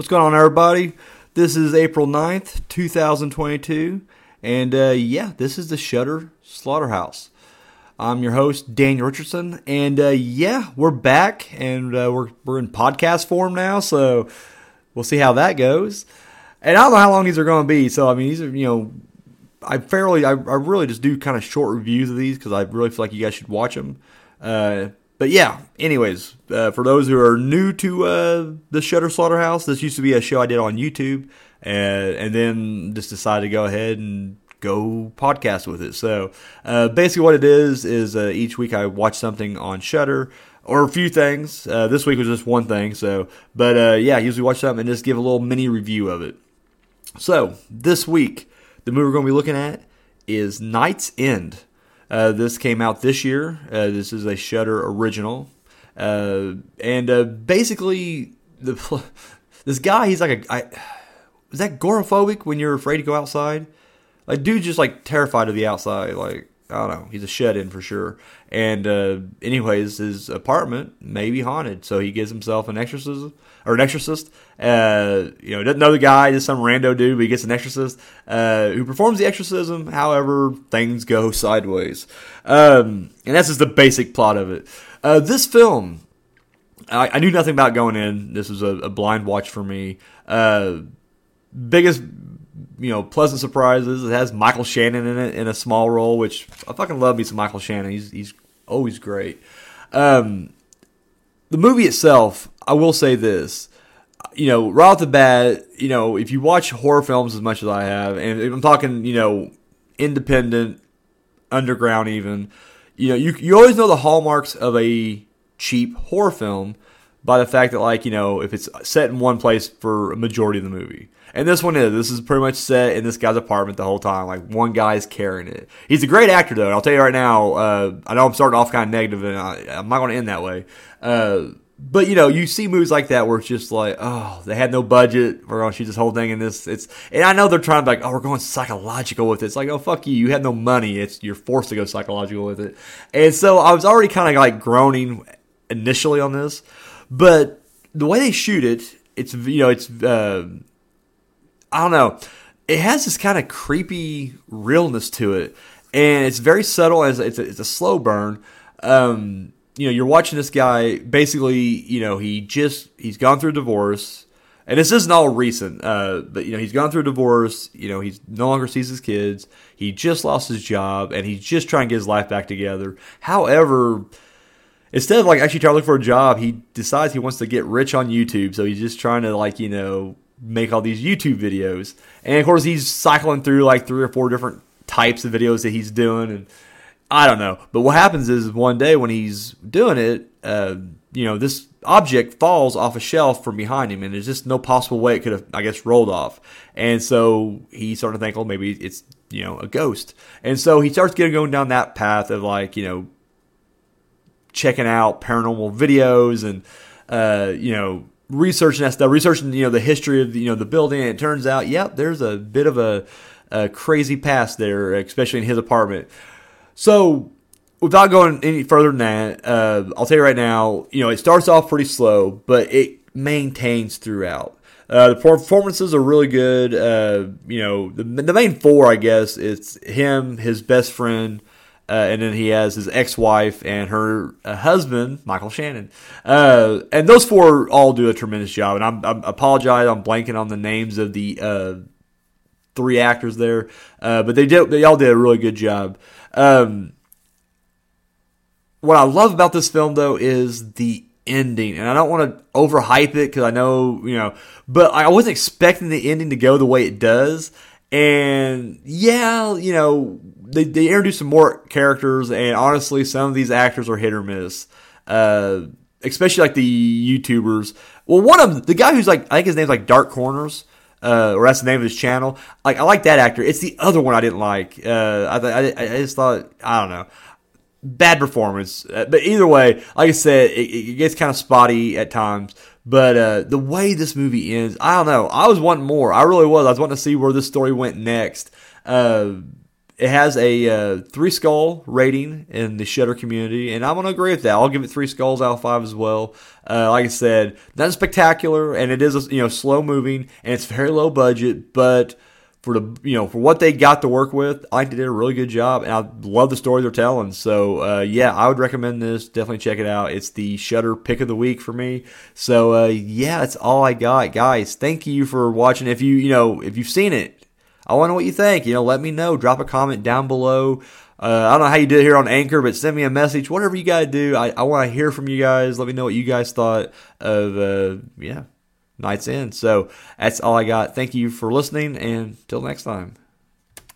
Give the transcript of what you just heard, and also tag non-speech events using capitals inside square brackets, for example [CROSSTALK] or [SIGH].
What's going on, everybody? This is April 9th, 2022, and uh, yeah, this is the Shudder Slaughterhouse. I'm your host, Daniel Richardson, and uh, yeah, we're back, and uh, we're, we're in podcast form now, so we'll see how that goes. And I don't know how long these are going to be, so I mean, these are, you know, I fairly, I, I really just do kind of short reviews of these because I really feel like you guys should watch them. Uh, but yeah, anyways, uh, for those who are new to uh, the Shudder Slaughterhouse, this used to be a show I did on YouTube, and, and then just decided to go ahead and go podcast with it. So uh, basically, what it is is uh, each week I watch something on Shudder or a few things. Uh, this week was just one thing. So, but uh, yeah, usually watch something and just give a little mini review of it. So this week, the movie we're going to be looking at is Night's End. Uh, this came out this year. Uh, this is a Shudder original, uh, and uh, basically the [LAUGHS] this guy he's like a I, is that agoraphobic when you're afraid to go outside? Like dude, just like terrified of the outside. Like I don't know, he's a shut in for sure. And uh, anyways, his apartment may be haunted, so he gives himself an exorcism or an exorcist. Uh, you know, doesn't know the guy, just some rando dude, but he gets an exorcist uh, who performs the exorcism. However, things go sideways, um, and that's just the basic plot of it. Uh, this film, I, I, knew nothing about going in. This was a, a blind watch for me. Uh, biggest you know, pleasant surprises. It has Michael Shannon in it in a small role, which I fucking love me some Michael Shannon. He's he's always great. Um, the movie itself, I will say this. You know, right off the bat, you know, if you watch horror films as much as I have, and I'm talking, you know, independent, underground, even, you know, you you always know the hallmarks of a cheap horror film by the fact that, like, you know, if it's set in one place for a majority of the movie. And this one is. This is pretty much set in this guy's apartment the whole time. Like one guy is carrying it. He's a great actor though. I'll tell you right now. Uh, I know I'm starting off kind of negative, and I, am not going to end that way. Uh, but you know, you see movies like that where it's just like, oh, they had no budget. We're going to shoot this whole thing in this. It's and I know they're trying to be like, oh, we're going psychological with it. It's like, oh, fuck you. You had no money. It's you're forced to go psychological with it. And so I was already kind of like groaning initially on this, but the way they shoot it, it's you know, it's. Uh, I don't know. It has this kind of creepy realness to it, and it's very subtle. As it's a, it's a slow burn. Um, you know, you're watching this guy. Basically, you know, he just he's gone through divorce, and this isn't all recent. Uh, but you know, he's gone through divorce. You know, he's no longer sees his kids. He just lost his job, and he's just trying to get his life back together. However instead of like actually trying to look for a job, he decides he wants to get rich on YouTube. So he's just trying to like you know make all these YouTube videos. And of course, he's cycling through like three or four different types of videos that he's doing. And I don't know. But what happens is one day when he's doing it, uh, you know, this object falls off a shelf from behind him, and there's just no possible way it could have, I guess, rolled off. And so he started to think, well, maybe it's, you know, a ghost. And so he starts getting going down that path of like, you know, checking out paranormal videos and, uh, you know, researching that stuff, researching you know the history of the, you know the building, and it turns out, yep, there's a bit of a, a crazy past there, especially in his apartment. So without going any further than that, uh, I'll tell you right now, you know, it starts off pretty slow, but it maintains throughout. Uh, the performances are really good. Uh, you know, the, the main four, I guess, it's him, his best friend, uh, and then he has his ex-wife and her uh, husband, Michael Shannon. Uh, and those four all do a tremendous job. And I'm, I'm apologize, I'm blanking on the names of the uh, three actors there, uh, but they did they all did a really good job. Um, what I love about this film though is the ending, and I don't want to overhype it because I know you know, but I wasn't expecting the ending to go the way it does. And yeah, you know, they, they introduced some more characters, and honestly, some of these actors are hit or miss. Uh, especially like the YouTubers. Well, one of them, the guy who's like, I think his name's like Dark Corners, uh, or that's the name of his channel. Like, I like that actor. It's the other one I didn't like. Uh, I, I, I just thought, I don't know. Bad performance. Uh, but either way, like I said, it, it gets kind of spotty at times. But uh, the way this movie ends, I don't know. I was wanting more. I really was. I was wanting to see where this story went next. Uh, it has a uh, three skull rating in the Shudder community, and I'm gonna agree with that. I'll give it three skulls out of five as well. Uh, like I said, nothing spectacular, and it is you know slow moving, and it's very low budget, but for the you know for what they got to work with, I did a really good job, and I love the story they're telling. So uh, yeah, I would recommend this. Definitely check it out. It's the Shudder pick of the week for me. So uh, yeah, that's all I got, guys. Thank you for watching. If you you know if you've seen it, I want to know what you think. You know, let me know. Drop a comment down below. Uh, I don't know how you did it here on Anchor, but send me a message. Whatever you got to do, I, I want to hear from you guys. Let me know what you guys thought of uh, yeah Night's End. So that's all I got. Thank you for listening, and till next time.